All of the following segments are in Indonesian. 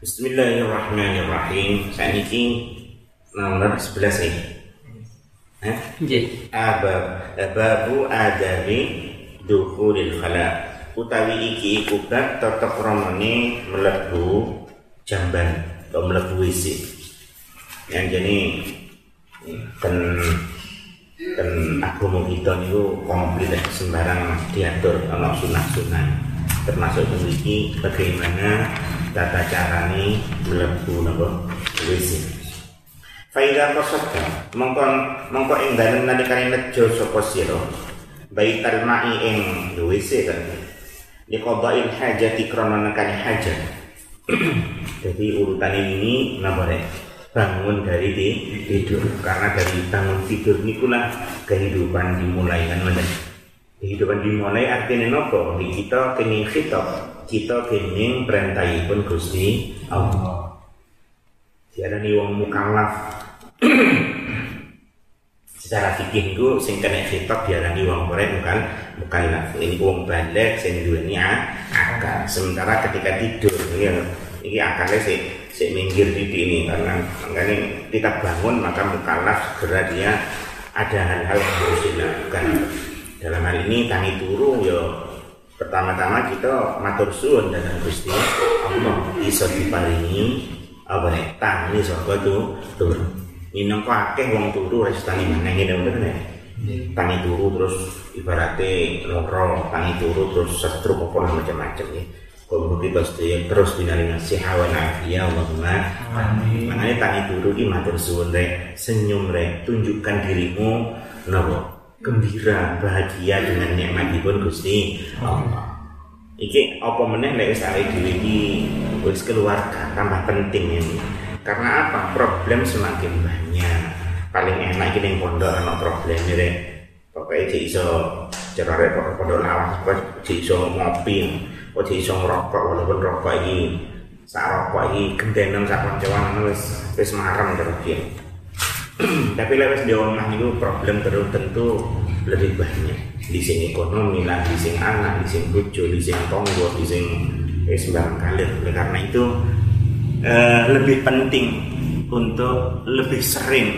Bismillahirrahmanirrahim. Saat ini nomor 11 ini. Eh? Nggih. Abab babu adami dukhulil khala. Utawi iki iku bab tata kramane mlebu jamban atau mlebu WC. Yang jadi kan kan agama kita niku komplit sembarang diatur ana sunah-sunah termasuk memiliki bagaimana tata carane mlebu napa WC. Faida qasadta mongko mongko ing dalem nalikane nejo sapa sira baital ma'i ing WC kan di qada'il hajati krana nekani hajat. Jadi urutan ini napa? Bangun dari di, tidur karena dari bangun tidur nikulah kehidupan dimulai kan. Kehidupan dimulai artinya nopo? Kita kini khitab, kita kini perintahipun Gusti Allah. Diarani wong mukallaf. Secara fikih itu sing kena khitab diarani wong korek bukan mukallaf. Ini wong balik sing duweni akal. Sementara ketika tidur ya ini akalnya sih si minggir di ini karena makanya kita bangun maka mukallaf segera dia ada hal-hal yang harus dilakukan. Dalam hal ini tangi turu ya pertama-tama kita matur suwun dan Gusti. Allah iso diparingi apa nih tangi saka tu turu minangka akeh wong turu wis tangi meneh ngene bener nek tangi turu terus ibaratnya loro tangi turu terus setruk apa macam-macam ya kalau kita sedaya terus binaringan sehat wa afiyah Allahumma. Amin. Makanya tangi turu ki matur suwun rek senyum rek tunjukkan dirimu. Napa gembira bahagia dengan nikmatipun Gusti Allah Iki apa meneh lek wis arek dhewe iki wis keluarga tambah penting ini. Karena apa? Problem semakin banyak. Paling enak iki ning pondok ana problem rek. Pokoke cek iso cerare pondok lawas, cek iso ngopi, cek iso ngerokok walaupun rokok iki sak rokok iki gendenan sak kancawan wis wis marem terus. Tapi lek wis di omah niku problem terus tentu lebih banyak di sini ekonomi lah, di sini anak, di sini bojo, di sini tonggo, di sini eh, sembarang kalir. Oleh karena itu eh, lebih penting untuk lebih sering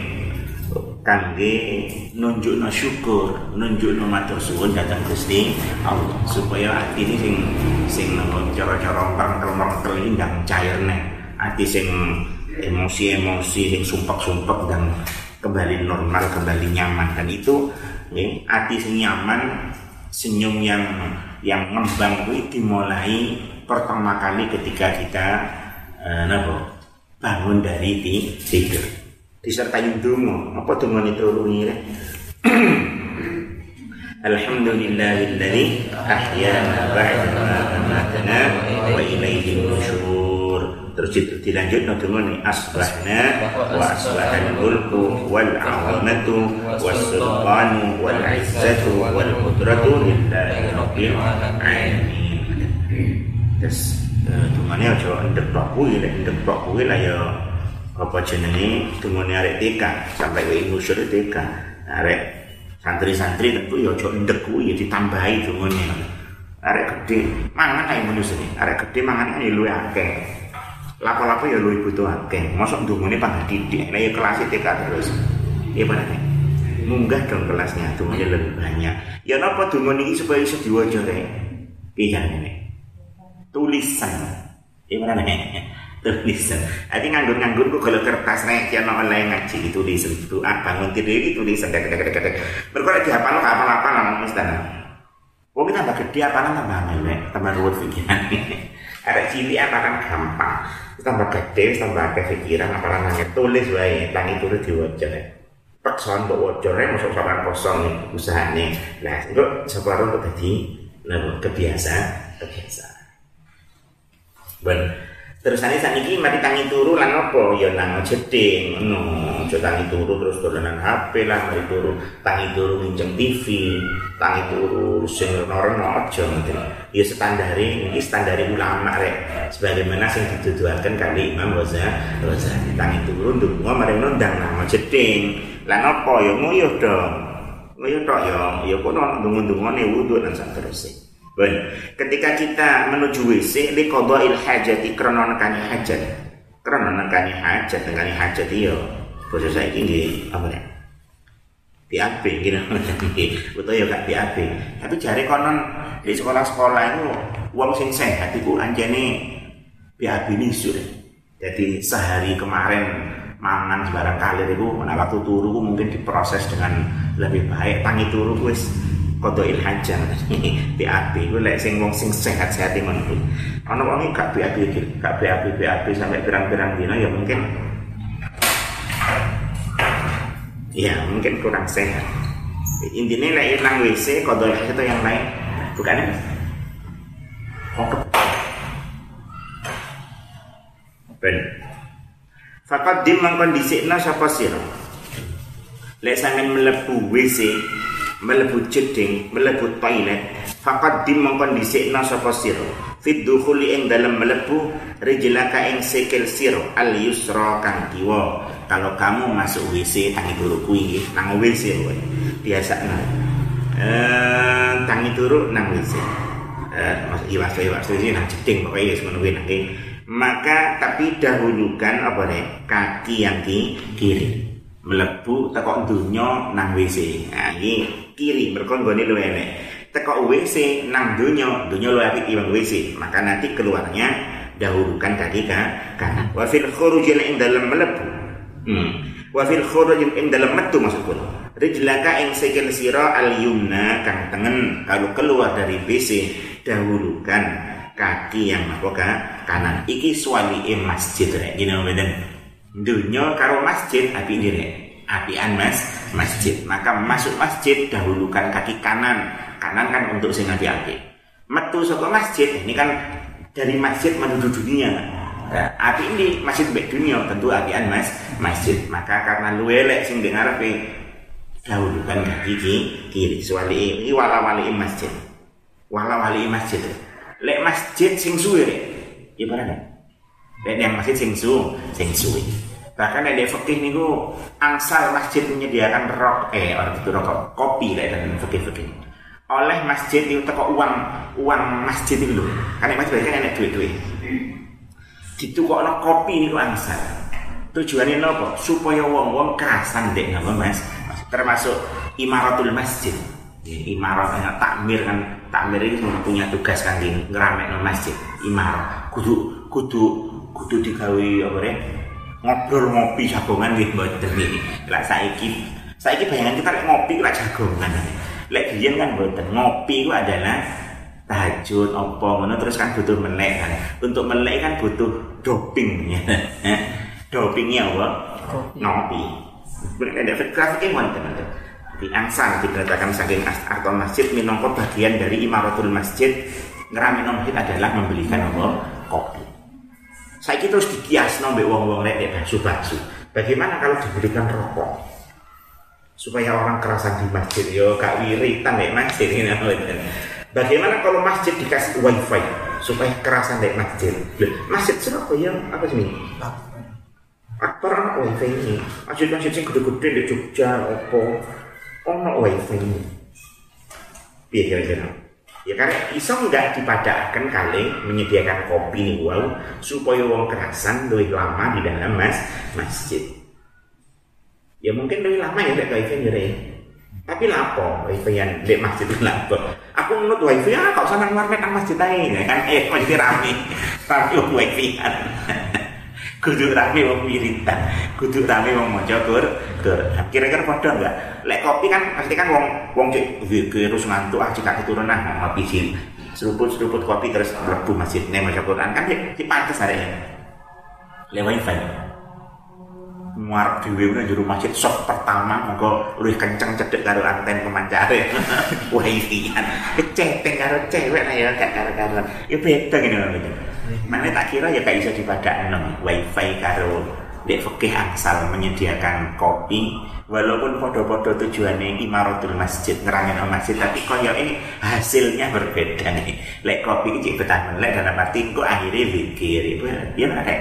kangge nunjuk no syukur, nunjuk no matur suwun datang Gusti Allah supaya hati ini sing sing cara-cara mangkel-mangkel ini cair nih. Hati sing emosi-emosi sing sumpek-sumpek dan kembali normal, kembali nyaman dan itu ya, hati sing nyaman senyum yang yang ngembang itu dimulai pertama kali ketika kita uh, nabo, bangun dari ti- tidur. Disertai dungo apa dungo itu rungire Alhamdulillahilladzi ahyana ba'da ma amatana wa ilaihi nusyur terus itu dilanjut dungo nih asbahna wa asbahan mulku wal azamatu was sultanu wal izzatu wal qudratu lillahi rabbil alamin. Terus dungane aja ndek tok kuwi lek ndek tok kuwi lah ya. Apa jenenge? Dungane arek TK sampai ke nusyur TK. Arek santri-santri tentu ya aja ndek kuwi ya ditambahi dungane arek gede mangan ae manusia arek gede mangan ae luwih akeh lapo-lapo ya butuh akeh. Mosok dungane pangkat didik nah ya kelas TK terus. Ya pada nih munggah dong kelasnya dungane lebih banyak. Ya napa dungane iki supaya iso diwaca rek? Piye nih tulisan. Ya mana nih tulisan. Jadi nganggur-nganggur kok kalau kertas nih yang online ngaji tulisan. Itu ah bangun tidur itu tulisan. Dek dek dek dek berkurang apa lo apa apa lah misalnya Wong kita tambah gede apa tambah angel tambah ruwet pikiran ada cilik apa kan gampang. Tambah gede tambah akeh pikiran apa nangis tulis wae tangi tulis diwaca paksaan mbok wajane masuk sampean kosong usahane. Nah itu separuh untuk jadi nah, kebiasaan kebiasaan Ben. Terus ane saniki mari tangi turu lan apa? Ya nang jeding ngono. Aja tangi turu terus dolanan HP lah mari turu. Tangi turu nginjeng TV, tangi turu sing reno-reno aja ngoten. Ya standare iki standare ulama rek. Sebagaimana sing dituduhaken kali Imam Ghazali. Ghazali tangi turu ndonga mari nondang nang jeding. Lan apa ya nguyuh dong. Nguyuh tok ya ya kono ndonga-ndongane wudu lan sak terusé. Ben, ketika kita menuju WC li qada'il hajati krana nekani hajat. Krana nekani hajat, nekani hajat iya. Basa saiki nggih apa ya? BAB gitu. Betul ya gak BAB. Tapi jari konon di sekolah-sekolah itu uang sing sehat itu anjane BAB ini sudah. Jadi sehari kemarin mangan sebarang kalir itu nah waktu turu mungkin diproses dengan lebih baik tangi turu wis kodo ilhajar BAB itu lek sing wong sing sehat-sehat ngono kuwi ana wong gak BAB gak BAB BAB sampai pirang-pirang dina ya mungkin ya mungkin kurang sehat intinya lek nang WC kodo ilhajar itu yang lain bukan ya oh, Ben. Fakat dim mangkon dhisikna sapa sira. Lek sampean mlebu WC, mlebu jeding, mlebu toilet, fakat dim mangkon dhisikna sapa sira. Fit dukhuli ing dalem mlebu rijlaka ing sikil sira al yusra kang kiwa. Kalau kamu masuk WC tangi turu kuwi nang WC kowe. Biasa. Eh tangi turu nang WC. Eh maksud iwas iwas iki nang jeding pokoke wis ngono nang maka tapi dahulukan apa nih kaki yang ki, kiri melebu tekok dunya nang WC nah ini kiri mereka nggone lu enek. Tekok WC nang dunya dunya lu apik timbang WC maka nanti keluarnya dahulukan kaki ka kanan wa fil khuruj ing dalam melebu. Hmm. wa fil khuruj ing dalam metu maksud kula rijlaka ing sikil sira al yumna kang tengen kalau keluar dari WC dahulukan kaki yang apa kanan. Iki suwali masjid rek. Gini beden dunia karo masjid api ini rek apian mas masjid. Maka masuk masjid dahulukan kaki kanan. Kanan kan untuk sing api metu saka masjid ini kan dari masjid menuju dunia. Nah, api ini masjid baik dunia tentu apian mas masjid. Maka karena lu elek sing dengar api dahulukan kaki kiri. Suwali ini wala wali masjid. Wala wali masjid. Lek masjid sing suwe rek ibaratnya lek yang masjid sing su sing suwe bahkan ada fakih niku angsal masjid menyediakan rok eh orang itu rokok kopi lek dan fakih-fakih oleh masjid itu teko uang uang masjid itu loh karena masjid kan enak duit-duit. Ditukokno kopi niku angsal. Tujuannya nopo? Supaya wong-wong kerasan dek. Napa mas. Termasuk imaratul masjid. Imarah takmir kan takmir itu punya tugas kan di ngeramek masjid. Imarah kudu kudu kudu digawe apa ya ngobrol ngopi jagongan gitu mboten. Iki lek saiki saiki bayangan kita lek ngopi lek jagongan. Lek biyen kan mboten ngopi itu adalah tahajud apa ngono terus kan butuh melek kan. Untuk melek kan butuh doping. Ya dopingnya apa? Ngopi. Benar ada fikih wonten di angsal diberitakan saking atau masjid minongko bagian dari imaratul masjid. Ngeramin masjid adalah membelikan apa? Kopi saya terus dikias nombek wong wong lek bakso bagaimana kalau diberikan rokok? Supaya orang kerasan di masjid yo kak wiritan dek masjid ini bagaimana kalau masjid dikasih wifi supaya kerasan dek masjid? Masjid Surabaya apa sih Akbar anak wifi ini. Masjid-masjid yang gede-gede di Jogja apa ono wifi ini. Piye kira-kira ya karena iso nggak dipadahkan kali menyediakan kopi nih wow supaya wong kerasan lebih lama di dalam mas masjid. Ya mungkin lebih lama ya dek wifi nyere tapi lapo wifi yang dek masjid lapo? Aku menurut wifi ya kau sana warnet nang masjid aja ya kan? Eh masjid rame? Tapi wifi kan kudu rame wong wiridan kudu rame wong maca Quran kira-kira padha enggak lek kopi kan pasti kan wong wong cek virus ngantuk ah cek keturunan ngopi sih. Seruput-seruput kopi terus mlebu masjid nek maca Quran kan di pantes arek lewat wifi muarap dhewe nang jero masjid sok pertama monggo luwih kenceng cedek karo anten pemancare wifi kan keceteng karo cewek ya gak karo-karo ya beda ngene lho Mana tak kira ya kayak bisa dipadakno wifi karo dek fikih angsal menyediakan kopi. Walaupun podo-podo tujuannya imaratul masjid ngerangin masjid tapi koyo ini hasilnya berbeda nih. Lek kopi ini betah melek dalam arti kok akhirnya pikir itu ya ada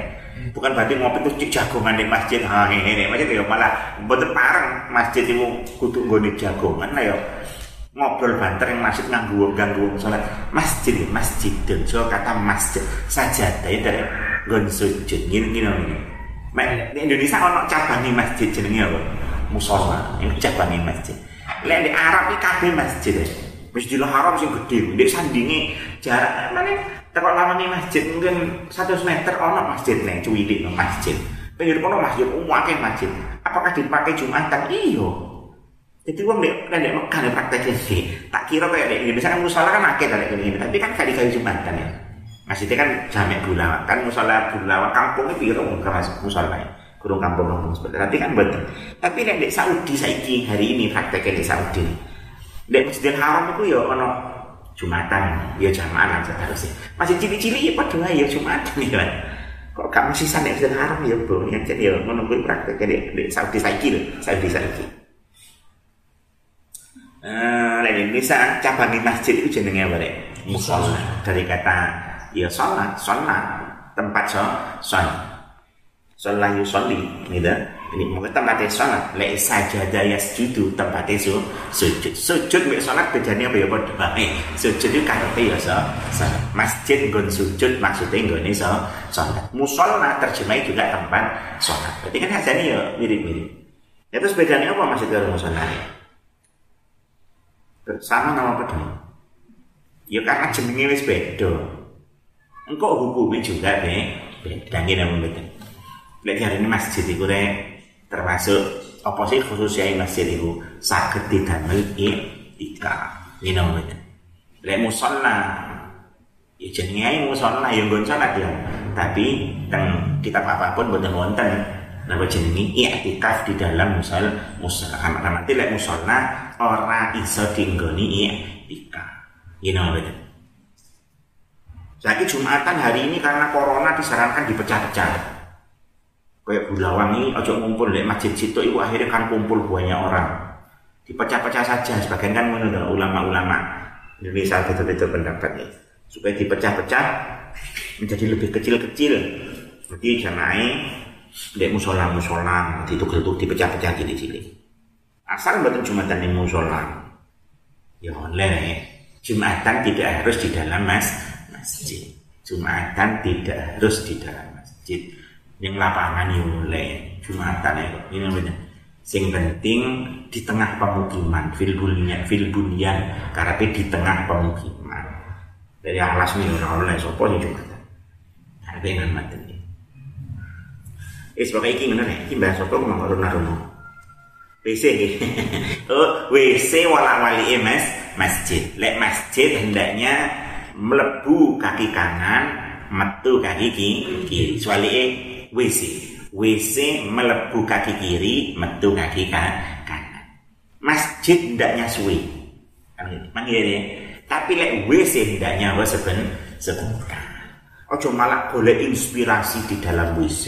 bukan berarti ngopi itu jagongan di masjid ha ini masjid ya malah betul parang masjid itu kudu nggone jagongan lah ya ngobrol banter yang masjid nganggu ganggu sholat. Masjid masjid. Dan so kata masjid. Saja dari dari gon sujud gini gini gini di Indonesia ono cabang masjid jenenge apa? Musola. Ini cabang masjid. Lek di Arab ini kafe masjid Masjidil Haram sing gede, di sandingi jarak mana Tekok lama nih masjid mungkin satu meter ono masjid nih cuwili masjid. Pinggir kono masjid umum akeh masjid. Apakah dipakai Jumatan? Iyo. Jadi uang dek dek Mekah dek prakteknya sih. Tak kira kayak dek ini. Misalkan musola kan akeh dari ini, tapi kan kali kali Jumatan ya. Masjidnya kan jamek bulawa kan musola bulawa kampung itu nggak masuk musola ya. Kurung kampung kampung seperti tapi kan betul. Tapi dek dek Saudi saiki hari ini prakteknya di Saudi. Dek Masjidil Haram itu ya ono Jumatan ya jamaah aja harusnya. Masih cili-cili ya padha ya Jumatan ya. Kok gak mesti nek Masjidil Haram ya bro. Yang jadi ya kuwi prakteknya dek dek Saudi saiki lho, Saudi saiki. Uh, Indonesia cabang masjid itu jenenge apa dek? Musola. Dari kata ya sholat, sholat tempat sholat. Sholat yusolli, gitu. Ini mungkin tempatnya sholat. Lek sajadah yasjudu tempatnya su, sujud. Sujud mek sholat bedanya apa ya pada baik. Sujud itu karepe ya so, sholat. Masjid gon sujud maksudnya gon so, sholat. Musola terjemahnya juga tempat sholat. Berarti kan hasilnya ya mirip-mirip. Ya terus bedanya apa masjid kalau musola? Sama nama peduli ya karena jenenge wis beda. Engko hukumnya juga be beda. Ngene mboten? Lek hari ini masjid itu rek termasuk apa sih khususnya masjid itu saged didamel iktika ngene mboten? Lek musola ya jenenge ae musola ya nggon salat ya tapi teng kitab apa pun mboten wonten napa jenenge i'tikaf di dalam musal musala nanti lek musola ora iso dinggoni i'tikaf you know betul Jadi Jumatan hari ini karena corona disarankan dipecah-pecah. Kayak Bulawang ini ojo ngumpul di masjid situ itu akhirnya kan kumpul banyak orang. Dipecah-pecah saja sebagian kan menurut ulama-ulama Indonesia betul-betul pendapatnya supaya dipecah-pecah menjadi lebih kecil-kecil. Jadi jamaah di musola musola itu gelutuk dipecah-pecah cilik-cilik. Asal betul jumatan di musola. Ya oleh Jumatan tidak harus di dalam mas masjid. Jumatan tidak harus di dalam masjid. Yang lapangan ya oleh Jumatan ya ini namanya. Sing penting di tengah pemukiman, fil bunyan, fil di tengah pemukiman. Dari alas nih orang oleh sopo ya Jumatan. Karena yang Eh sebagai iki bener iki bahas sopo ngomong runah-runah. WC oh WC wala wali mas masjid. Lek masjid hendaknya melebu kaki kanan metu kaki kiri soalnya e WC WC melebu kaki kiri metu kaki kanan. Masjid hendaknya suwi manggil ya. Tapi lek WC hendaknya apa seben sebentar Ojo malah boleh inspirasi di dalam WC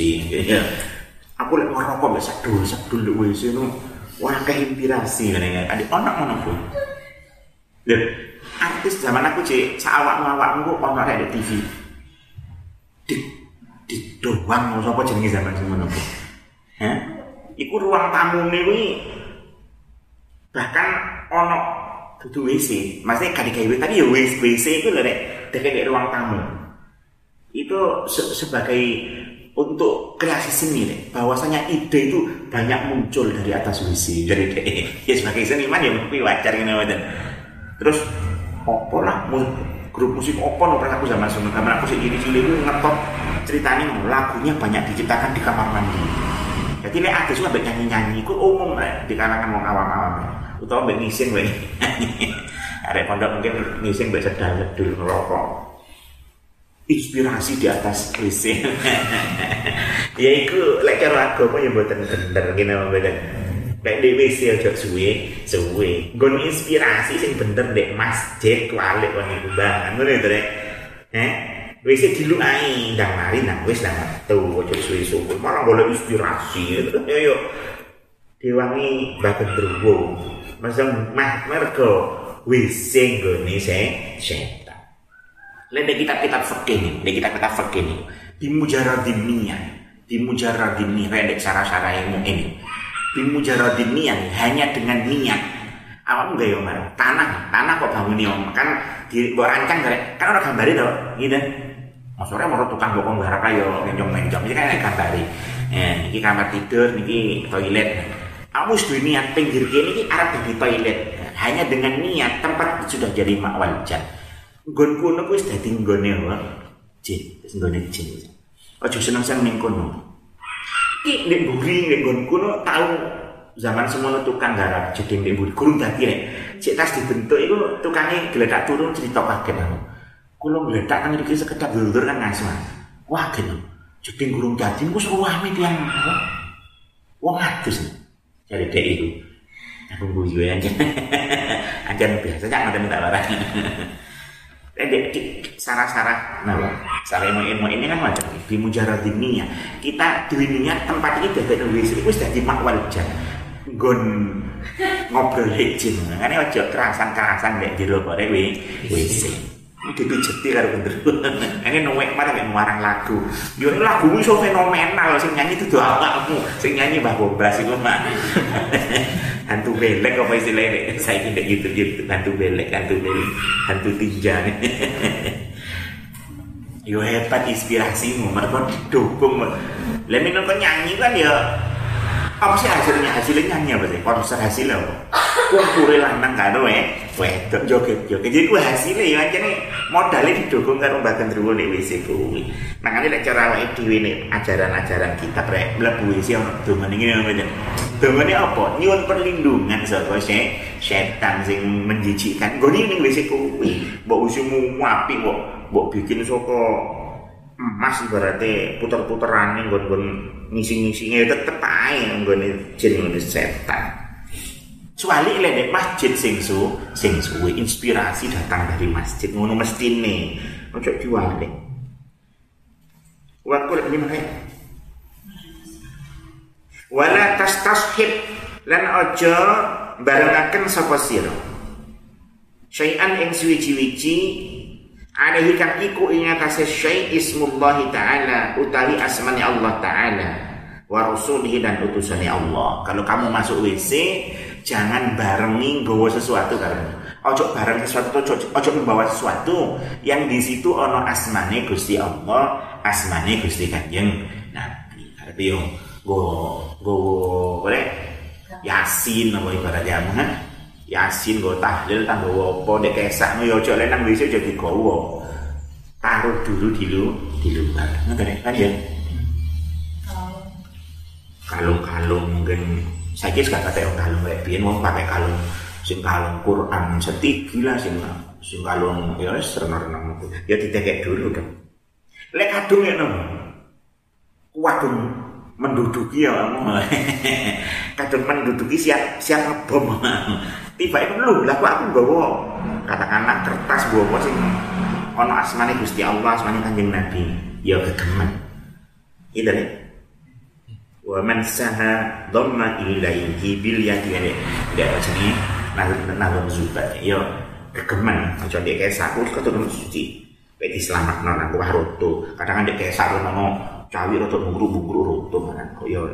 aku lek ngerokok bisa dulu dulu WC itu wah inspirasi kan ya adik onak mana pun Lho, artis zaman aku cek sawak awakmu kok ono ada TV. Di di doang sapa jenenge zaman semono ku. Hah? Iku ruang tamu kuwi bahkan ono dudu WC, maksudnya kan digawe tapi ya WC, WC itu lho nek deket ruang tamu. Itu se sebagai untuk kreasi seni deh. bahwasanya ide itu banyak muncul dari atas WC jadi deh ya sebagai seniman ya mungkin wajar gitu terus opo lah grup musik opo no aku zaman zaman aku sih cilik cilik itu ngetop ceritanya lagunya banyak diciptakan di kamar mandi. Jadi nek ada suka nyanyi nyanyi itu umum lah di kalangan orang awam awam utama mbak ngising mbak ada pondok mungkin ngising mbak sedang sedul ngerokok inspirasi di atas WC ya itu lek karo agama ya mboten bener ngene mboten Lek di WC aja suwe, suwe. Gon inspirasi sing bener dek masjid kualik wong iku bangan ngono to rek. Eh, WC dilukai ndang mari nang wis nang metu aja suwe-suwe. Malah golek inspirasi. Ya yo. Diwangi Mbah Gendruwo. Masa mah mergo WC se setan. Lek kitab-kitab fikih nih, di kitab-kitab fikih nih, di mujaradimiyah, di mujaradimiyah, redek sarah-sarah yang ini bimujaradin niat hanya dengan niat awakmu gawe omah tanah tanah kok bangun omah kan di rancang kan kan ora gambare to gitu Maksudnya mau tukang bokong garap ayo mencong-mencong ini kan gambari. Eh, ini kamar tidur, ini toilet. Kamu sudah niat pinggir kini ini arah di toilet. Hanya dengan niat tempat sudah jadi makwal. Gon kuno kuwi sudah tinggone wae. Jin, wis nggone jin. Aja seneng-seneng ning kono. Iki nek buri nek kuno tahu zaman semono tukang garap jadi nek buri kurung dadi nek. Cek tas dibentuk iku tukange geledak turun cerita kaget aku. Kulo ngledak nang iki sekedap dulur kan ngaso. Wah gitu. Jadi gurung dadi ku suwame tiyang. Wong adus. Jadi dek itu. Aku guyu aja. Aja biasa jangan ada minta barang. Eh, sarah-sarah, nah, sarah ilmu ini kan macam di mujarad ya. Kita duwe niat tempat ini bebek WC itu sudah di makwal. Gon ngobrol hijin, kan ojo kerasan-kerasan dek jero korek WC. Dipijeti karo bener. Ini nuwek mana mek muarang lagu. Yo lagu iso fenomenal sing nyanyi itu awakmu, sing nyanyi Mbah Bombas iku mah. hantu belek apa istilahnya saya tidak gitu gitu hantu belek hantu belek hantu tinja. Yo hebat inspirasimu mereka didukung lah minum nyanyi kan ya apa sih hasilnya? Hasilnya nyanyi apa sih? Konser hasilnya apa kumpure lanang karo eh. Wedok joget-joget jadi ku hasilnya ya aja nih modalnya didukung karo Mbak Gendruwo nih WC kuwi. Makanya lek cara awake dhewe nih ajaran-ajaran kita prek mlebu WC ono dongane ngene apa dongane apa? Nyuwun perlindungan saka setan sing menjijikkan. Goni ning WC kuwi. Mbok usimu apik mbok mbok bikin saka emas ibaratnya puter-puteran nih gon-gon ngisi-ngisi tetep ae nggone jin setan Kecuali lek masjid sing su, sing suwe inspirasi datang dari masjid ngono mestine. Ojo diwale. Wa qul gimana? Wala tastashib lan ojo barengaken sapa sira. Syai'an ing suwi-wiji alaihi kang iku ing syai' ismullah taala utawi asmani Allah taala wa rasulihi dan utusannya Allah. Kalau kamu masuk WC jangan barengi bawa sesuatu karena ojo bareng sesuatu ojo, ojo membawa sesuatu yang di situ ono asmane gusti allah asmane gusti kanjeng nabi. Arti yo go go boleh yasin apa ibarat jamu yasin go tahlil tambah apa dek kesak no yo ojo lenang bisa jadi gowo taruh dulu di lu di luar ngerti kan ya kalung-kalung mungkin saya kira gak kata kalung kayak biyen mau pakai kalung sing kalung Quran setigi lah sing sing kalung ya wis renang-renang ya ditekek dulu dong lek kadung ya nom. Wadung menduduki ya kamu kadung menduduki siap siap ngebom. Tiba itu lu lah aku bawa katakanlah kertas bawa sing ono asmane Gusti Allah asmane Kanjeng Nabi. Ya kegemen itu nih wa man saha dhamma ilaihi bil yadi ya tidak bacanya nah nah zubat. Yo kegeman. Aja dia kayak saku ketemu suci. Peti selamat non aku roto. Kadang dia kayak saku nomo cawi roto bungru bungru roto mana kok yo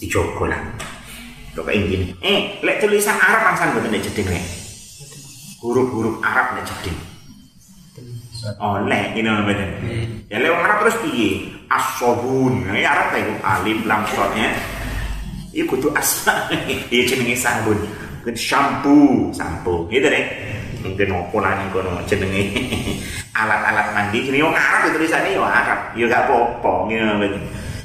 dijogo lah. Kok kayak gini. Eh lek tulisan Arab angsan boten nek jeding lek huruf-huruf Arab nek jeding Oh, lek ini namanya. Ya lewat Arab terus piye? As-sabun. Ya Arab kayak alif lam shotnya. Iku kudu asma. Iya jenenge sabun. Mungkin shampoo, sampo. Gitu deh. Mungkin opo lah nih kono jenenge alat-alat mandi. Ini wong Arab itu tulisannya ya Arab. Ya gak apa-apa. Gitu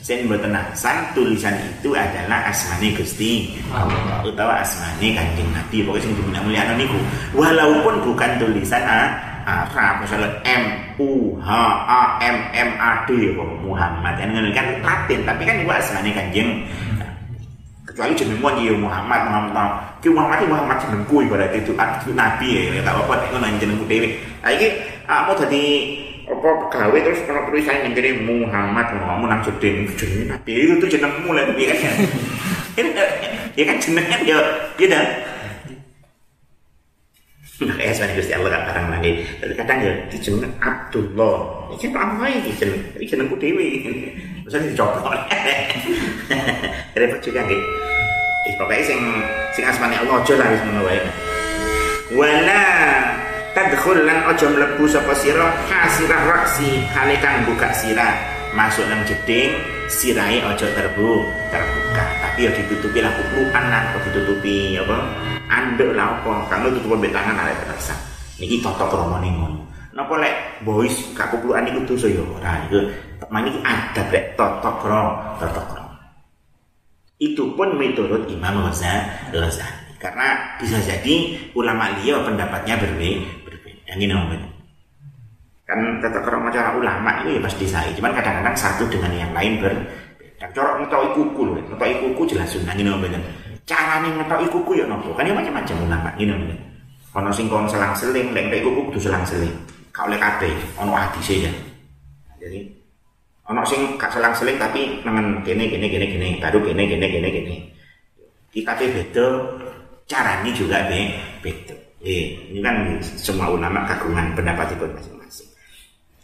saya mboten san tulisan itu adalah asmani Gusti Allah utawa asmani Kanjeng Nabi pokoknya sing dimulyakno niku walaupun bukan tulisan A Arab misalnya M U H A M M A D Muhammad. Kan kan Latin tapi kan itu asmane kanjeng. Kecuali jeneng mu ya Muhammad Muhammad ki Muhammad itu Muhammad jenengku ibarat itu itu nabi ya tak apa nek ngono jenengku dhewe. Ha iki aku dadi apa pegawai terus kalau tulisannya menjadi Muhammad mau nang jeding jeneng nabi itu tuh jenengmu lah ya kan ya kan jenengnya ya ya Makanya sebenarnya Gusti Allah gak barang lagi. Tapi kadang ya dijeneng Abdullah. Ini kan apa ini jeneng? Ini jenengku dewi. Misalnya dicoba. Repot juga nggih. Eh, pokoknya sing sing asmane Allah aja lah wis ngono wae. wala tadkhul lan aja mlebu sapa sira hasirah raksi kang buka sirah masuk nang jeding sirai ojo terbu terbuka. Tapi ya ditutupi lah kuplukan lah kok ditutupi apa? Anduk lah apa? Kamu tutup ambek tangan arek terasa. Niki toto kromo ning ngono. Napa lek boys gak kuplukan iku dosa ya? Ora iku mani ada lek toto kromo toto kromo itu pun menurut Imam Ghazali. Karena bisa jadi ulama dia pendapatnya berbeda berbeda. Yang ini namanya kan kata kerama cara ulama itu ya pasti saya cuman kadang-kadang satu dengan yang lain berbeda corok ngetoi kuku loh ngetoi kuku jelas sunnah ini bener cara nih ngetoi kuku ya nopo? Kan ya macam-macam ulama ini bener ono sing kon selang seling lek ngetoi kuku kudu selang seling kau kabeh ono hati saja jadi ono sing gak selang seling tapi nengen kene kene kene kene baru kene kene kene kene. Kita beda cara ini juga beda. Eh, ini kan semua ulama kagungan pendapat itu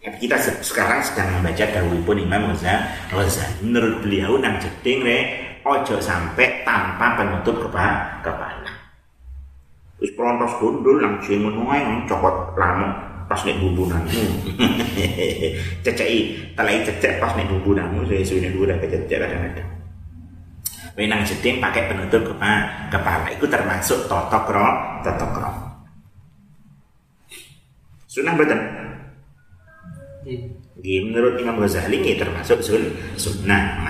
kita sekarang sedang membaca pun Imam Ghazali. Menurut beliau nang jeding re ojo sampai tanpa penutup kepala. kepala. Terus perontos gundul langsung menuai cokot lama pas nek bubunan. Cecai, talai cecek pas nek bubunan. Saya sudah dulu dah cecek kadang-kadang. Wenang jeding pakai penutup kepala, kepala itu termasuk totok ro, totok ro. Sunnah betul. Iya. menurut Imam Ghazali ini termasuk sun, sunnah.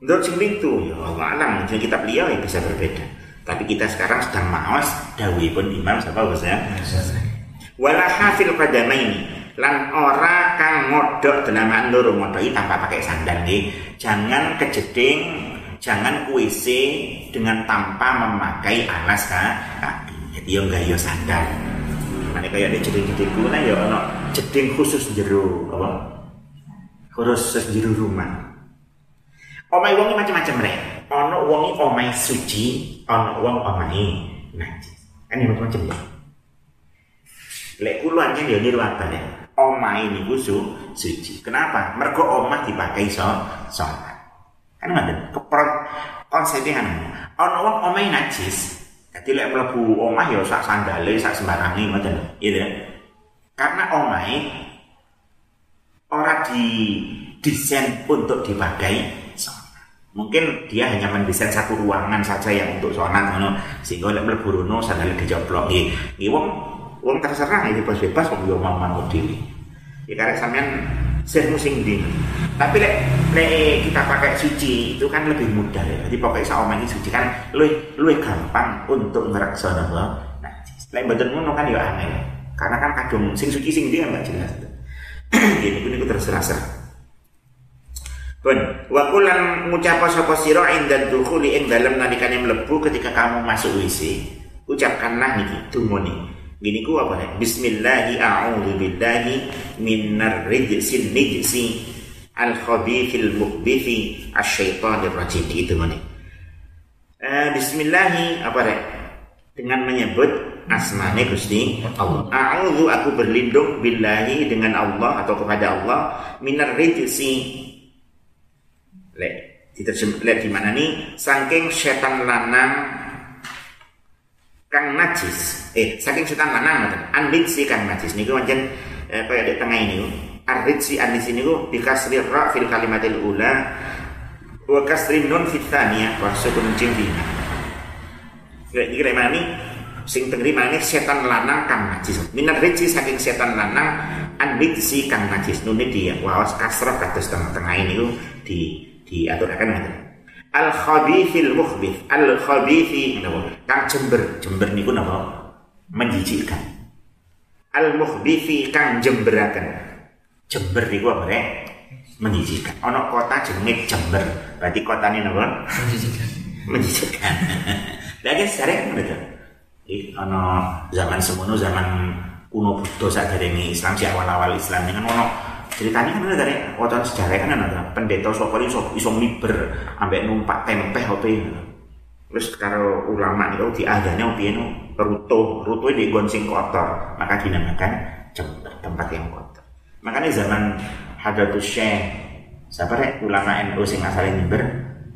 Menurut sing itu ya Allah alam, jadi kita beliau yang bisa berbeda. Tapi kita sekarang sedang maos dawi pun Imam siapa Ghazali. Wala hafil ini lan ora kang ngodok dalaman loro ngodoki tanpa pakai sandal nih. Jangan kejeding, jangan kuisi dengan tanpa memakai alas kaki. Jadi yang gak sandal. Makanya kayak di jeding-jeding kuna ya ono jeding khusus jero apa? Khusus jero rumah. Omai wongi macam-macam rek. Ono wongi omai suci, ono wong omai najis. Kan ya macam-macam ya. Lek kuluannya dia niru ya? Omai ini khusus suci. Kenapa? Mergo omah dipakai so sholat. Kan ada konsepnya kan. Ono wong omai najis, jadi lek mlebu omah ya sak sandale, sak sembarange ngoten. Gitu. Karena omah ora di desain untuk dipakai Mungkin dia hanya mendesain satu ruangan saja yang untuk sholat ngono. Sehingga lek mlebu rono sandale dijoplok nggih. Nggih wong wong terserah ini bebas-bebas kok yo mau dhewe. Ya karek sampean sing sing. Tapi lek lek kita pakai suci itu kan lebih mudah ya. Jadi pokoknya sama ini suci kan lebih lebih gampang untuk ngereksa napa. Nah, lek mboten ngono kan ya aneh. Karena kan kadung sing suci sing ndi kan jelas. Ini pun itu terserah Pun, wa kulan ngucap sapa sira inda dukhuli ing dalem nalikane mlebu ketika kamu masuk WC. Ucapkanlah niki dumuni. Gini ku apa nih? Bismillahi a'udzu billahi minar rijsin nijsi al khabithil mukhbithi asyaitonir rajim itu mana? Uh, Bismillahi apa nih? Dengan menyebut asmane Gusti Allah. A'udzu aku berlindung billahi dengan Allah atau kepada Allah minar rijsi. Lek diterjem lihat di mana nih? Saking setan lanang kang najis. Eh saking setan lanang ngoten. Anbit si kang najis niku pancen eh, kaya di tengah ini arid si andis ini ku dikasri ra fil kalimatil ula wa kasri nun fit thaniyah wa sukun jim bina iki kira mana nih sing tengri mana setan lanang kang najis. Minat ritsi saking setan lanang anbit si kang najis. Nuni dia wawas kasrah kados tengah-tengah ini di diaturakan ngoten al khabithil mukhbith. Al khabithi napa kang jember. Jember niku napa menjijikkan. Al mukhbithi kang jemberaken. Jember niku apa rek? Menjijikkan. Ana kota jenenge jember. Berarti kotane napa? Menjijikkan. Menjijikkan. Lagi sering ngono to? Ana zaman semono zaman kuno Buddha saat Islam si awal-awal Islam. Dengan ono ceritanya kan ada dari wacana sejarah kan ada pendeta sopo iso iso miber ambek numpak tempe apa terus kalau ulama itu diadanya piye no? Ruto ruto di gonsing kotor. Maka dinamakan tempat yang kotor. Makanya zaman Hadatus Syekh siapa rek? Ulama NU sing asalnya miber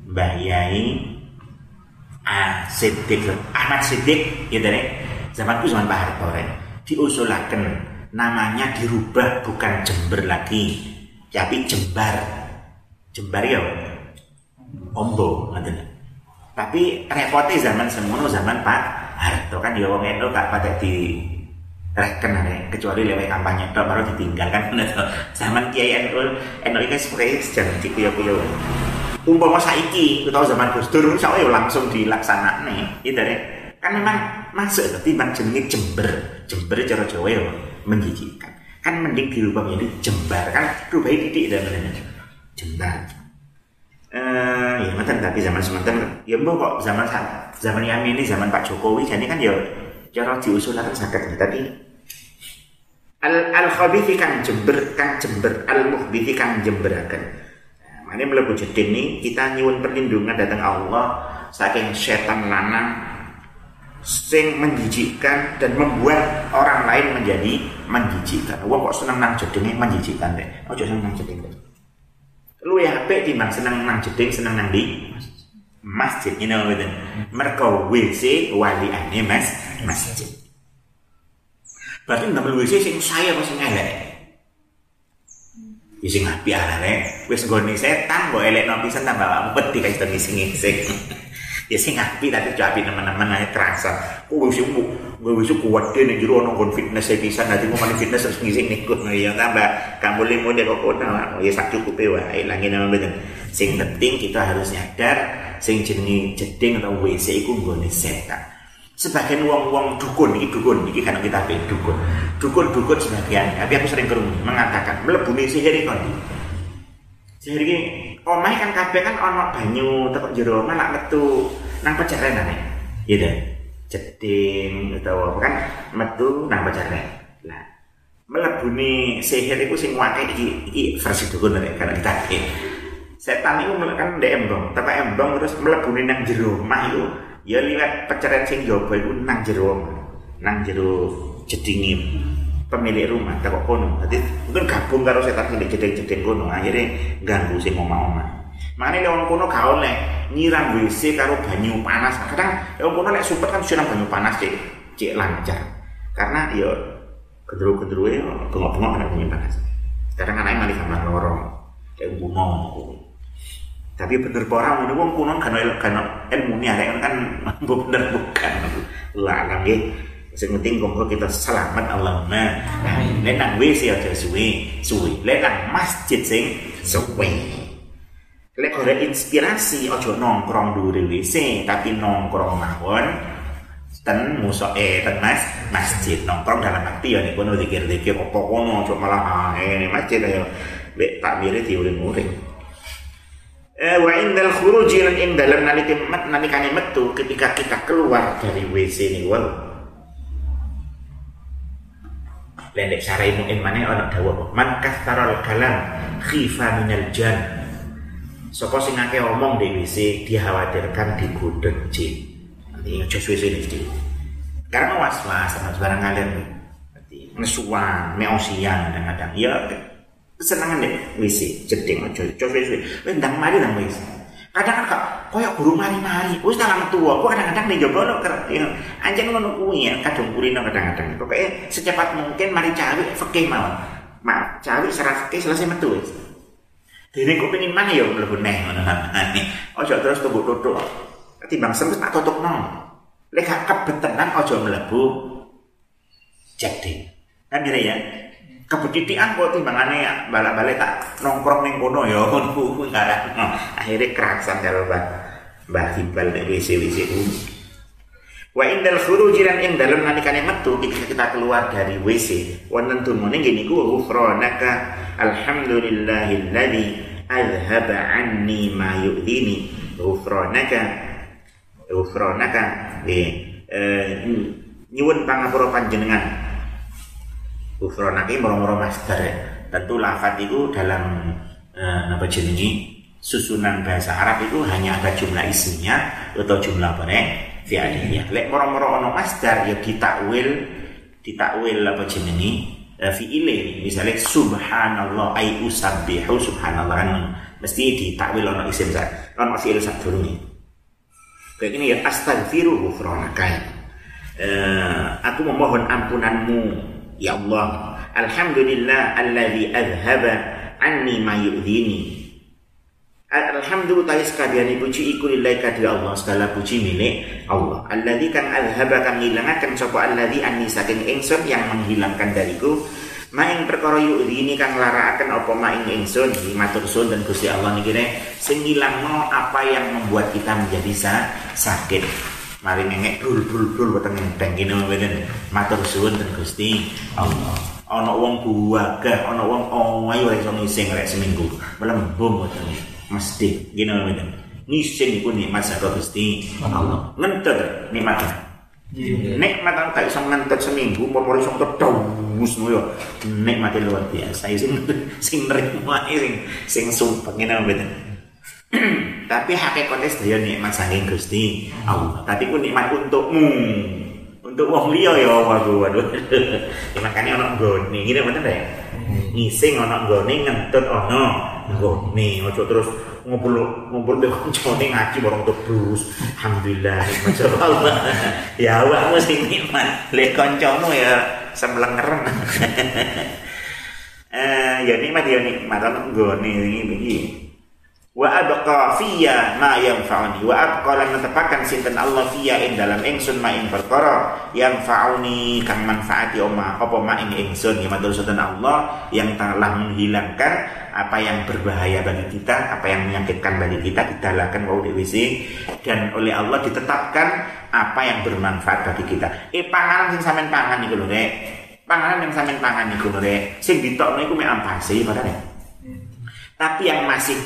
Mbah Yai Ah, Siddiq Ahmad Siddiq ya dari zamanku zaman Pak Harto rek. Diusulaken namanya dirubah bukan Jember lagi. Tapi Jembar. Jembar ya Ombo ngoten. Tapi repotnya zaman semono zaman Pak Harto kan ya wong eno gak pada di reken ada kecuali lewat kampanye itu baru ditinggalkan zaman Kiai NU NU ini seperti sejarah di kuyo kuyo umpama saiki tahu zaman Gus Dur saya langsung dilaksanakan nih itu deh kan memang masuk tapi bang jenenge Jember. Jember cara Jawa ya menjijikan. Kan mending dirubah menjadi Jembar. Kan rubah titik dan lain Jembar. Eh ya mantan tapi zaman semantan ya mbok kok zaman zaman yang ini zaman Pak Jokowi jadi kan ya cara diusulkan sakit tadi al al khabithi kang jember kang jember al muhbithi kang jemberaken. Nah, mana melebu jeding ini kita nyuwun perlindungan datang Allah saking setan lanang sing menjijikkan dan membuat orang lain menjadi menjijikkan. Wah kok seneng nang jedenge menjijikkan deh. Ojo seneng nang jeding deh. Lu ya apik timbang seneng nang jeding seneng nang di masjid ini know gitu. Mereka WC wali ane mas masjid. Berarti ndamel WC sing saya apa sing elek? Ya sing apik arek. Wis nggone setan kok elek nopi pisan tambah ampet di kae ngising-ngising. Ya sing api tapi api teman-teman aja terasa oh wis gue wis kuat deh nih jero ono kon fitness saya bisa nanti mau main fitness harus ngisi nikut ya tambah kamu limo dia kok kona ya sak cukup ya lagi nama betul sing penting kita harus nyadar sing jenis jeding atau WC iku nggone setan sebagian uang-uang dukun ini dukun ini kan kita pilih dukun dukun-dukun sebagian tapi aku sering kerumuh mengatakan melebuni sihir kondi sihir ini omah kan kabeh kan ono banyu tekok jero malah metu. Nang pecaren ane gitu jeding atau apa kan metu nang pecaren lah melebuni sihir itu sing wakai iki, iki versi dukun nek karena kita. Setan itu kan ndek embong tapi embong terus melebuni nang jero omah itu ya liwat pecaren sing jaba itu nang jero nang jero jedingi pemilik rumah tak kono jadi mungkin gabung karo setan milik jeding-jeding kono akhirnya ganggu sing omah-omah. Mana wong kono gak oleh nyiram WC karo banyu panas. Kadang wong kono lek super kan siram banyu panas cek cek lancar. Karena ya gendru-gendru ya bengok-bengok kena banyu panas. Kadang anaknya malah kamar lorong kayak bunga tapi bener orang ini wong kuno kan kan ilmu ada kan bener bukan. Lah nggih sing penting kita selamat Allahumma amin nek nang WC aja suwe suwe lek nang masjid sing suwe lek ora inspirasi aja nongkrong dhuwure WC tapi nongkrong mawon ten muso eh ten mas masjid nongkrong dalam arti ya nih kono dikir-dikir apa kono cok malah ah ini masjid ayo lek tak mirip diuring-uring Eh, wa indal khuruji lan ing dalem nalika nalikane metu ketika kita keluar dari WC ini lendek sarai mungkin mana orang dawa man kastarol kalam khifa minal jan. Sapa sing akeh omong di WC dikhawatirkan digodhog jin nanti aja suwe ini karena was-was sama barang ngalir. Nanti nesuan meosian kadang-kadang. Ya senangan deh WC jeding aja. Coba suwe wis ndang mari nang WC kadang kadang koyo guru mari-mari. Wis nang tua gua kadang-kadang nih jogo lo ya anjing ngono kuwi ya kadang kulino kadang-kadang. Pokoknya secepat mungkin mari cari fikih mak cari secara fikih selesai metu wis. Dene kok pengen mana ya mlebu neh ngono. Ojo terus tunggu tutuk. Timbang semut tak tutuk nong lek gak kebetenan ojo mlebu. Jeding kan ya kebetitian kok timbangane ya balik-balik tak nongkrong ning kono ya ngono. Kuwi enggak akhirnya kerasan karo Mbah Mbah Hibal nek WC-WC Wa indal khuruji lan ing dalem nalikane metu ketika kita keluar dari WC wonten tumune ngene ku ghufranaka alhamdulillahilladzi azhaba anni ma yu'dini ghufranaka ghufranaka eh nyuwun pangapura panjenengan Ufron ini moro-moro master. Tentu lafat itu dalam eh, apa jenengi? Susunan bahasa Arab itu hanya ada jumlah isminya atau jumlah apa nih fi'aliyah. Lek moro-moro ono master ya ditakwil ditakwil apa jenengi? Eh, fi'ile. Misalnya subhanallah ay usabbihu subhanallah. Kan mesti ditakwil ono isim sa ono fi'il sadurunge. Kayak ini ya astaghfiru ghufranaka uh, aku memohon ampunanmu ya Allah alhamdulillah alladzi azhaba anni ma yu'dhini Alhamdulillah sekalian puji iku lillahi kadhi Allah segala puji milik Allah. Alladzi kan azhaba kang ngilangaken sapa alladzi anni saking ingsun yang menghilangkan dariku maing perkara ini kang larakaken apa maing ingsun matur suwun dan Gusti Allah niki sing ngilangno apa yang membuat kita menjadi sa sakit. Mari nengek dul dul dul weteng enteng kene mboten. Matur suwun dan Gusti. Allah. Ana wong buagah, ana wong ayu ora iso ngising rek seminggu. Melembung wetenge mesti gini mboten. Ngising iku nikmat saka Gusti Allah. Ngentut nikmat. Nikmat aku gak iso ngentut seminggu mau iso terus ngono yo nikmat luar biasa. Sing sing nrimo sing sing ngene mboten tapi hakikatnya sedaya nikmat saking Gusti Allah. Tapi ku nikmat untukmu. Untuk wong liya ya waduh waduh. Makanya ana nggone. Ngene mboten ya ngising ana nggone ngentut ana nih ojo terus ngobrol ngobrol deh kancane ngaji bareng terus alhamdulillah masya Allah. Ya awakmu sing nikmat. Le kancamu ya semblengeren eh ya nikmat ya nikmat. Ana nggone ini iki wa abqa fiyya ma yanfa'uni. Wa abqa lan netepaken sinten Allah fiyya ing dalam ingsun ma ing perkara. Yanfa'uni kang manfaati oma apa ma ing ingsun? Ya matur sinten Allah yang telah menghilangkan apa yang berbahaya bagi kita apa yang menyakitkan bagi kita didalakan wau dewisi dan oleh Allah ditetapkan apa yang bermanfaat bagi kita. Eh panganan sing sampean pangan iku lho rek. Panganan yang sampean pangan iku lho rek. Sing ditokno iku mek ampase padahal tapi yang masih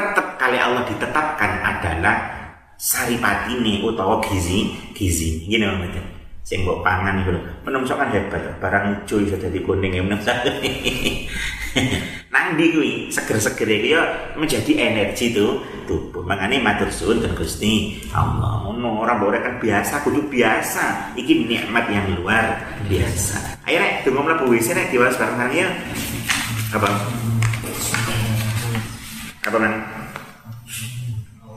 tetap kali Allah ditetapkan adalah saripati ini utawa gizi gizi. Gini maksudnya sing mbok pangan itu menungso kan hebat. Barang hijau iso dadi kuning ya menungso nang di kuwi? Seger-seger iki ya menjadi energi tuh tubuh. Makanya matur suwun dan Gusti Allah. Ngono ora mbok kan biasa kudu biasa. Iki nikmat yang luar biasa. Ayo rek tunggu mlebu WC rek diwales bareng ya. Abang apa man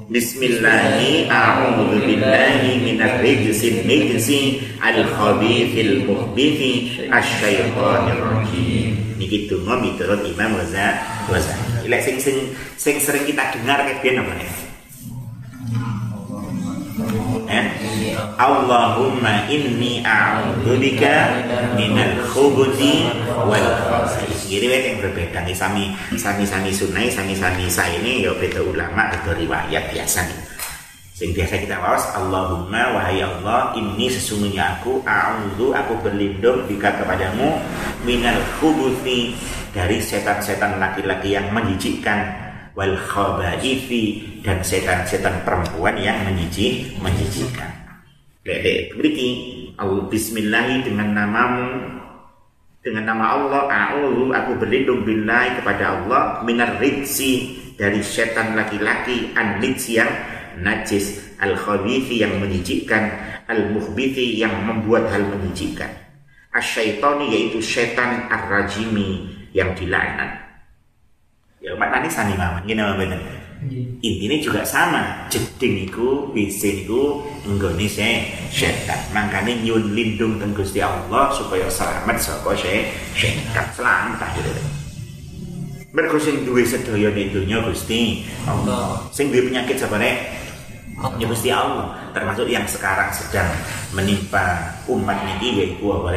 Bismillahi a'udzu billahi minar rijzil mijzi al khabithil muhbithi asyaitonir rajim niki donga miturut Imam Ghazali. Lek sing sing sing sering kita dengar kayak piye namanya Allahumma inni a'udzubika minal khubuthi wal khaba'ith. Jadi yang berbeda nih sami sami sami sunai sami sami saya ini ya beda ulama beda riwayat biasa nih. Sing biasa kita wawas Allahumma wahai Allah ini sesungguhnya aku a'udzu aku berlindung jika kepadamu minal khubuthi dari setan-setan laki-laki yang menjijikkan wal khabaithi dan setan-setan perempuan yang menjijik menjijikkan. Dek beriki. Allah bismillah dengan namamu. Dengan nama Allah a'udzu aku berlindung billahi kepada Allah minar rijsi dari setan laki-laki an yang najis al khabithi yang menjijikkan al muhbithi yang membuat hal menjijikkan asyaitoni yaitu setan ar-rajimi yang dilaknat. Ya maknanya sani mama gini mama iya. intinya juga sama. Jeding iku WC niku nggone setan. Makanya nyun lindung teng Gusti Allah supaya selamat saka setan. Selamat akhir mereka sing duwe sedaya ning dunya Gusti Allah. Sing duwe penyakit sabare ya Gusti Allah. Termasuk yang sekarang sedang menimpa umat niki yaiku apa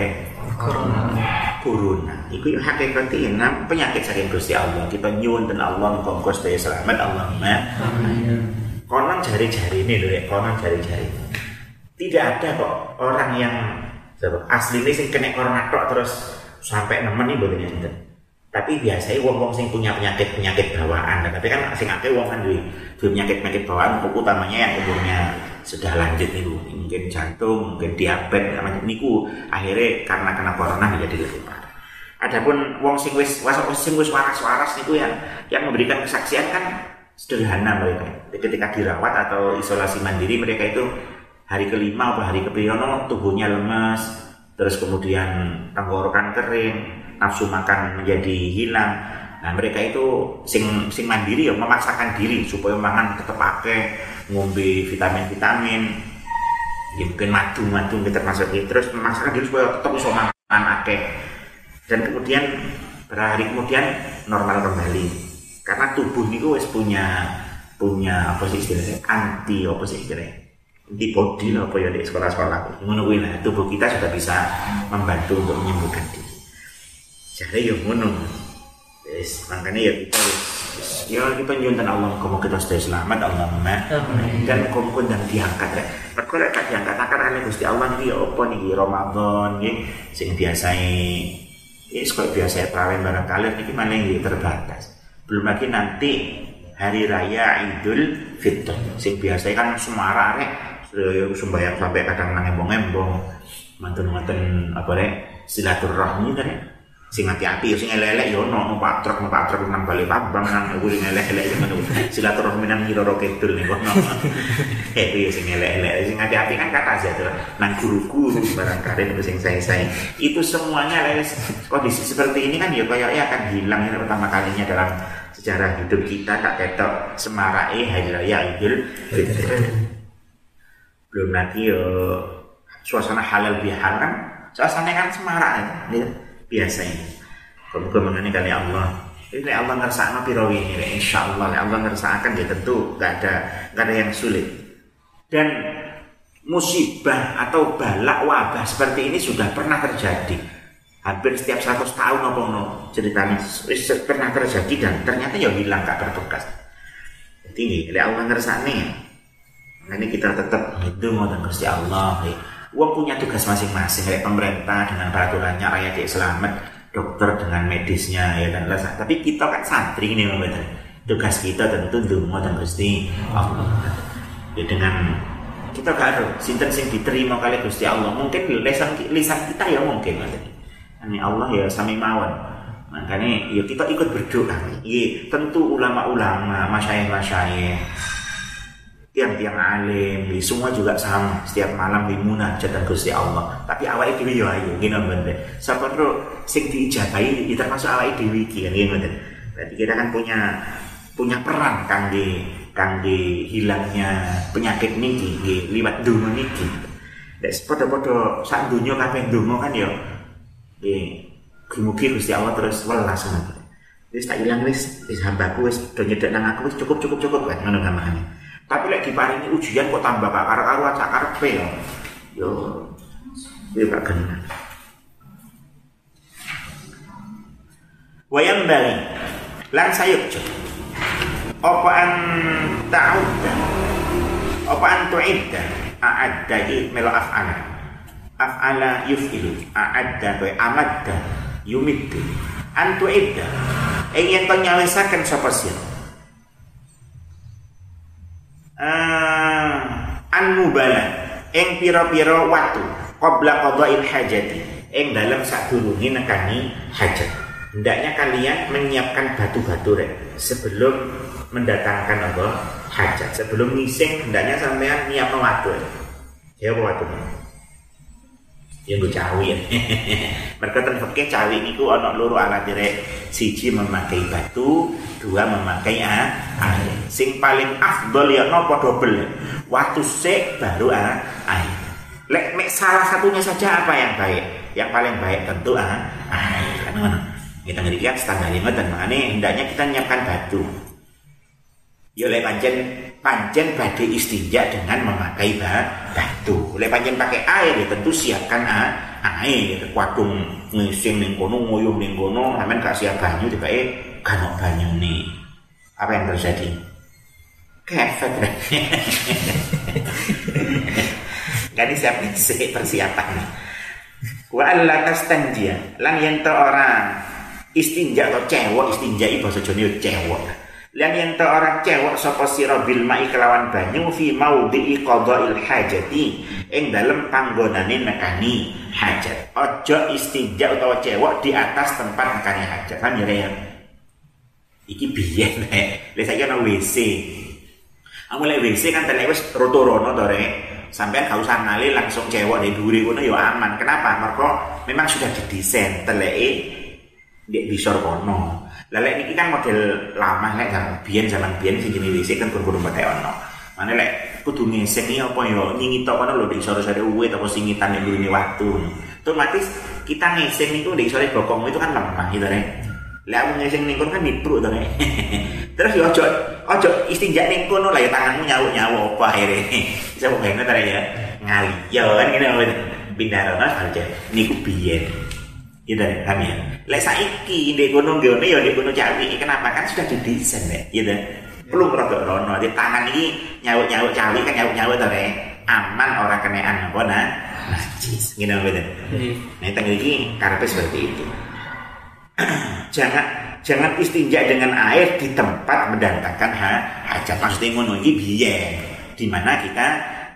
corona. Corona iku yo hakikate enam penyakit saking Gusti Allah. Kita nyuwun dan Allah muga sedaya selamat. Allahumma. Amin. Konon jari-jari ini loh ya konon jari-jari. Tidak ada kok orang yang asli ini sing kena corona tok terus sampai nemen nih boleh enten tapi biasanya wong-wong sing punya penyakit-penyakit bawaan. Tapi kan sing akeh wong kan duwe penyakit-penyakit bawaan. Utamanya yang umurnya sudah lanjut nih mungkin jantung mungkin diabetes macam niku akhirnya karena kena corona menjadi lebih parah adapun wong sing wis sing wis waras-waras niku yang yang memberikan kesaksian kan sederhana mereka. Ketika dirawat atau isolasi mandiri mereka itu hari kelima atau hari keberapa tubuhnya lemas terus kemudian tenggorokan kering nafsu makan menjadi hilang. Nah mereka itu sing sing mandiri ya memaksakan diri supaya mangan tetap pakai ngombe vitamin-vitamin ya mungkin madu-madu kita termasuk. Itu terus memaksakan diri supaya tetap bisa makan akeh dan kemudian berhari kemudian normal kembali. Karena tubuh ini wes punya punya apa sih istilahnya? Anti apa sih istilahnya? Antibody lah apa ya di sekolah-sekolah. Ngono kuwi nah tubuh kita sudah bisa membantu untuk menyembuhkan diri. Jadi ya ngono. Yes, makanya ya kita ya kita nyuntan Allah kamu kita sudah selamat Allahumma. Dan kamu dan diangkat ya lek tak diangkat akan ana Gusti Allah niki ya apa niki? Ramadan niki sing biasa ini kok biasa prawen barang kalian niki mana yang terbatas. Belum lagi nanti hari raya Idul Fitri. Sing biasa kan semara rek sembayang sampai kadang nangembong-embong mantan-mantan apa rek silaturahmi ya sing hati-hati sing elek-elek yo ono numpak truk numpak truk nang bali pabang nang aku sing elek-elek sing ngono silaturahmi nang Nyiro Kidul ning kono. Itu ya sing elek-elek sing hati-hati kan kata aja tuh nang guru-guru barang karir sing saya-saya itu semuanya les kondisi seperti ini kan ya kayaknya akan hilang. Ini pertama kalinya dalam sejarah hidup kita tak ketok semarai hari raya Idul belum lagi yo suasana halal bihalal kan suasana kan semarak ya biasa ini muga mengenai kali Allah. Ini Allah ngerasa piro ini insya Allah Allah akan ya tentu gak ada gak ada yang sulit. Dan musibah atau balak wabah seperti ini sudah pernah terjadi. Hampir setiap 100 tahun apa no ceritanya pernah terjadi dan ternyata ya hilang gak berbekas. Jadi Allah ngerasa nih ini kita tetap hidup dan Gusti Allah ya Uang punya tugas masing-masing kayak pemerintah dengan peraturannya rakyat yang selamat, dokter dengan medisnya ya dan lain Tapi kita kan santri ini betul. Tugas kita tentu dungo dan gusti Allah. Ya dengan kita gak ada sinten sing diterima kali gusti Allah. Mungkin lisan lisan kita ya mungkin Ini Allah ya sami mawon. Makanya ya kita ikut berdoa. Iya, tentu ulama-ulama, masyayikh-masyayikh tiang-tiang alim, semua juga sama. Setiap malam di munajat dan Gusti Allah. Tapi awal itu ya ayo gini bener. Siapa tuh sing diijabahi itu termasuk awal itu iki kan gini Berarti kita kan punya punya peran kangge kangge hilangnya penyakit niki liwat dungo niki. Des podo-podo sak dunia kabeh dungo kan ya. Nggih. Mugi Gusti Allah terus welas ngono. Wis tak ilang wis wis hambaku wis do nang aku wis cukup cukup cukup kan ngono gamane. Tapi lek diparingi ujian kok tambah gak karo-karo acak karepe ya. Yo yo gak kena. Wayang bali. Lan sayukjo. Apa an ta'udda? Apa an tu'idda? A'adda melo af'ala. Af'ala yuf'ilu. A'adda kaya amadda. Yumiddu An Ingin kau nyawisakan sapa siapa uh, an mubala ing pira-pira watu qabla qada'il hajati. Ing dalam sadurunge nekani hajat. Hendaknya kalian menyiapkan batu-batu rek sebelum mendatangkan apa? Hajat. Sebelum ngising hendaknya sampean nyiap watu ya watu yang gue cawi ya mereka ten fikih cawi niku ana loro alat direk. Siji memakai batu dua memakai ah, air. Sing paling afdol ya nopo double waktu sik baru ah, air. Lek mek salah satunya saja apa yang baik? Yang paling baik tentu ah, air. Kan ngono. Kita ngerikan standar lima dan mana hendaknya kita menyiapkan batu. Ya lek pancen pancen badhe istinja dengan memakai batu. Lek pancen pakai air ya tentu siapkan ah, air. Wadung ngising ning kono nguyuh ning kono gak siap banyu tiba kalau banyu nih apa yang terjadi? Kefet Gak siap sih persiapan. Wa alla tastanjia lan yen orang istinja atau cewek istinja ibu bahasa Jawa cewek lan yen orang cewek sapa sira bil mai kelawan banyu fi maudhi'i qada'il hajati ing dalem panggonane nekani hajat. Ojo istinja atau cewek di atas tempat nekani hajat. Kan ya iki biyen nek lek saiki ana WC Aku lek WC kan tenek wis roto-rono to rek sampean gak ngali langsung cewek di duri kono ya aman. Kenapa? Mereka memang sudah didesain teleke di bisor kono lah lek niki kan model lama lek zaman biyen zaman biyen sing jenis WC kan kurang-kurang ono Mana lek kudu ngeseng iki apa ya nyingi tok kono lho di sore-sore uwe apa singitan yang ini waktu. Otomatis kita ngeseng itu di sore bokong itu kan lemah gitu nih. Lek aku ngeseng ning kan nibruk to nih. Terus ya ojo ojo istinja ning kono lah ya tanganmu nyawu-nyawu apa akhirnya. Bisa bayangno ta ya. Ngali. Ya kan ngene pindah rono aja niku biyen. Gitu deh, kami ya. Lek saiki di gunung gone ya di gunung Jawi, kenapa? Kan sudah didesain deh, gitu perlu rada rono. Di tangan ini nyawuk-nyawuk cawi kan nyawuk-nyawuk to aman orang kenaan apa nah najis ngene lho nah teng iki karepe seperti itu. Jangan jangan istinja dengan air di tempat mendatangkan ha, hajat. Maksudnya ngono iki biyen. Di mana kita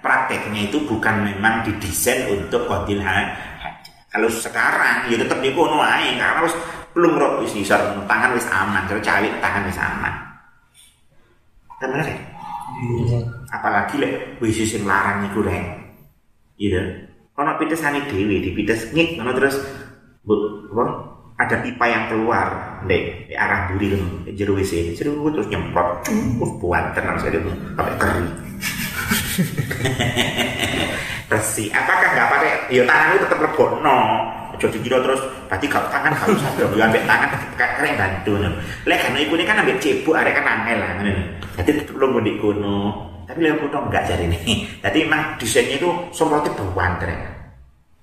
prakteknya itu bukan memang didesain untuk kodil ha, kalau sekarang ya tetap di kono ae karena wis belum rok wis tangan wis aman terus cawi tangan wis aman Temen rek. Iya. Apalagi lek wis sing larang iku rek. Iya. Ono pitesane dhewe dipites ngik ngono terus bu, apa? ada pipa yang keluar dek di arah kan jero WC jero terus nyemprot terus buat tenang saya itu sampai kering bersih apakah nggak pakai? Ya tangan itu tetap lebono jadi kira terus berarti kalau tangan kalau sampai gue ambil tangan keren bantu. Lek karena ibu ini kan ambil cebok ada kan angel lah. Jadi tetap lo mau kuno tapi lek kuno enggak jadi nih. Jadi emang desainnya itu semprotnya bawaan tren.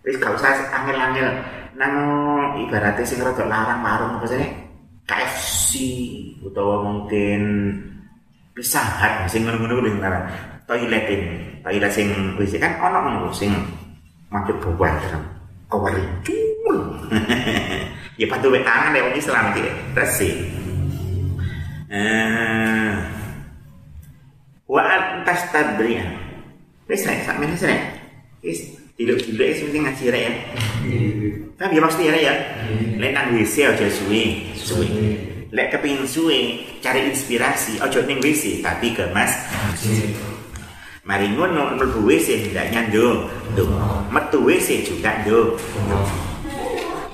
Terus kalau saya angel-angel. Nang ibaratnya sing rada larang marung apa sih? KFC atau mungkin Hut sing ngono-ngono kuwi ngaran toilet ini toilet sing wis kan ono ngono sing macet bawaan tren kawari ya patu be tangan deh orang Islam gitu resi eh wa antas tadriya wis saya sak meneh saya wis Dilo-dilo es penting ngaji ya. Tapi ya pasti ya ya. Lek nang WC aja suwe, suwe. Lek kepingin suwe, cari inspirasi, aja ning WC tapi ke Mas. Mari ngono mlebu WC hendaknya ndo, ndo. Metu WC juga ndo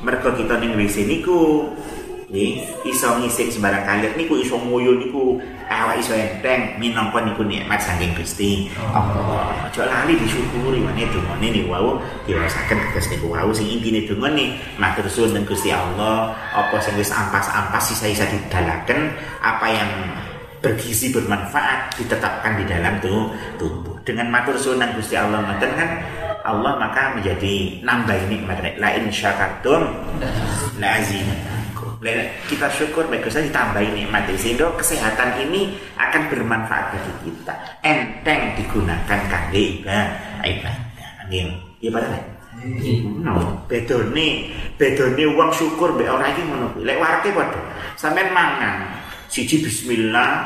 mereka kita ning WC niku nih iso ngisik sembarang kalian niku iso ngoyo niku awak iso enteng minangka niku nikmat saking Gusti Allah aja lali disyukuri mane dongane niku wau diwasaken tegas niku wau sing intine dongane matur suwun Gusti Allah apa sing wis ampas-ampas sisa-sisa didalaken apa yang bergizi bermanfaat ditetapkan di dalam tuh tubuh. Dengan matur suwun nang Gusti Allah ngoten kan Allah maka menjadi nambah nikmat. La in syakartum la kita syukur baik saja ditambahi nikmat. Sehingga kesehatan ini akan bermanfaat bagi kita. Enteng digunakan kangge ibadah. Ibadah iya pada No, bedone bedone uang syukur be orang iki ngono kuwi. Lek warke padha. Sampeyan mangan siji bismillah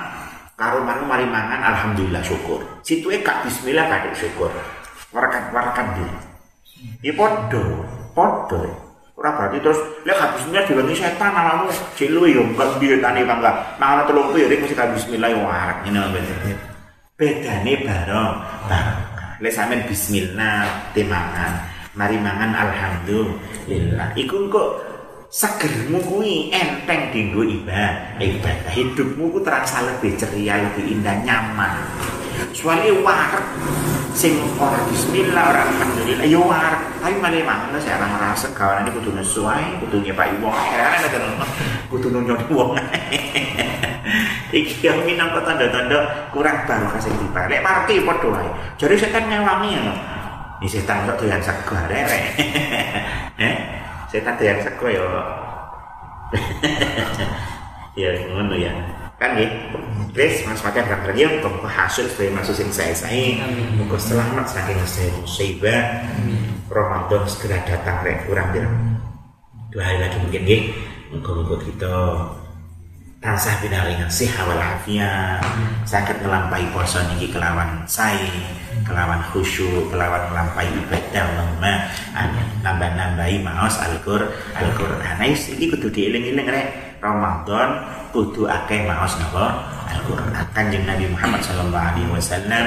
karo mari mangan alhamdulillah syukur. Situe kak bismillah kadek syukur warakan-warakan diri. Ini podo, podo. Ora berarti terus lek habisnya diwangi setan alamu cek lu yo mbak dia tani bangga. Mangan telung ya mesti bismillah yo warak ngene lho. Bedane bareng bareng. Lek sampean bismillah timangan, mari mangan alhamdulillah. Iku kok segermu kuwi enteng dinggo ibadah. Ibadah hidupmu ku terasa lebih ceria, lebih indah, nyaman. Soalnya warak sing ora bismillah ora alhamdulillah. Yo war tapi malah mana saya orang rasa kawan ini kudu nesuai kudu nyepai wong karena ada kudu nunjuk wong iki yang minang tanda-tanda kurang baru kasih tiba. Lek parti podo ae. Jadi setan ngewangi ya ini setan kok doyan sego arek eh setan doyan sego yo ya ngono ya. Kan ya Grace mas makan berapa dia untuk hasil dari masuk sing saya saya muka selamat saking saya musibah Ramadan segera datang rek. Kurang dua hari lagi mungkin ya muka-muka kita tansah binaringan sehat walafiat. Sakit melampaui puasa niki kelawan saya kelawan khusyuk kelawan melampaui ibadah Allahumma amin. Nambah-nambahi maos Al-Qur'an Al-Qur'an. Nah ini kudu dieling-eling rek. Ramadan kudu akeh maos napa? Al-Quran. Kanjeng Nabi Muhammad Sallallahu Alaihi Wasallam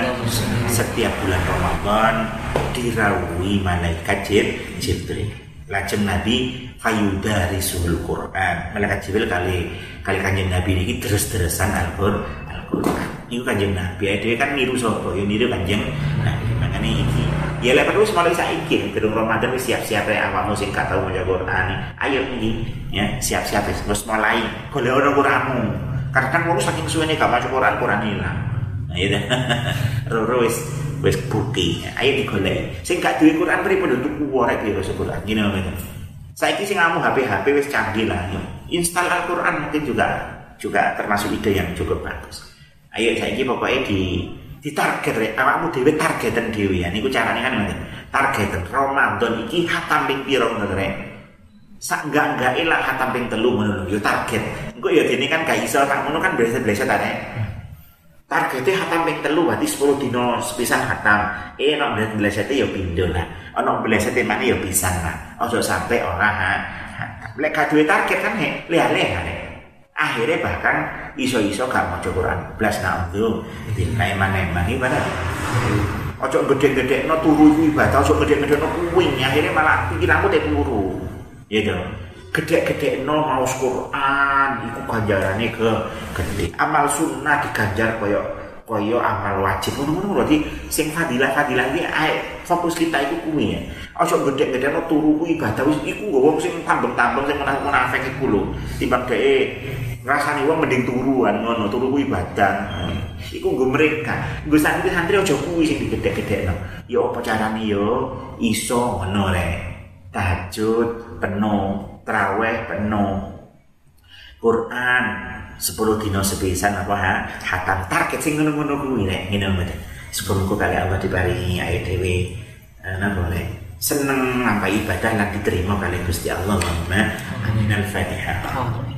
setiap bulan Ramadan dirawui malaikat Jibril. Lajeng Nabi fayudari suhul Quran. Malaikat Jibril kali kali kanjeng Nabi ini terus-terusan Al-Quran. Al Iku kanjeng Nabi, dia kan niru sopo, ya niru kanjeng Nabi. Makanya iki, ya lek perlu mulai saiki, gedung Ramadan wis siap-siap ya awakmu sing gak tau maca Quran. Ayo nih, ya siap-siap wis mulai golek ono Quranmu. Karena kan wong saking suwene gak maca Quran, Quran hilang. Nah, iya Roro wis wis bukti. Ayo digolek. Sing gak duwe Quran pripun tuku worek ya Quran. Ngene. Saiki sing ngamu HP-HP wis canggih lah. Install Al-Qur'an mungkin juga juga termasuk ide yang cukup bagus. Ayo saiki pokoknya di di target awakmu dhewe targetan dhewe ya niku carane kan ngoten. Targetan Ramadan iki hatam ping pira ngono rek. Sak enggak enggak lah hatam ping telu lho yo target. Engko ya dene kan gak iso tak ngono kan biasa-biasa ta rek. Targetnya hatam ping telu berarti 10 dino sepisan hatam. Eh nek blesete ya pindho lah. Ana blesete mana ya pisan lah. Ojo sampai orang ha. Lek gak duwe target kan he, leh-leh akhirnya bahkan iso-iso gak mau Quran. Blas naudzu maneman iki mana ojo gede-gede no turu iku ibadah ojo gede-gede no kuing akhirnya malah pikiranmu teh turu. Ya dong gede-gede no mau Quran. Iku ganjarane ke gede amal sunnah diganjar koyo koyo amal wajib. Ngono-ngono berarti sing fadilah-fadilah iki fokus kita iku kuwi ya. Ojo gede-gede no turu ku ibadah wis iku wong sing tambeng-tambeng sing munafik iku lho. Timbang dhek rasane wong mending turuan ngono turu kuwi ibadah. Iku nggo mereka. Nggo santri santri aja kuwi sing digedhe-gedhekno ya apa carane yo iso ngono rek tahajud penuh. Traweh penuh. Quran 10 dino sepisan apa ha? Hatam target sing ngono-ngono kuwi rek ngene mboten semoga kali Allah diparingi ayo dhewe. Ana boleh seneng apa ibadah lan diterima kali Gusti Allah Allahumma amin. Al-fatihah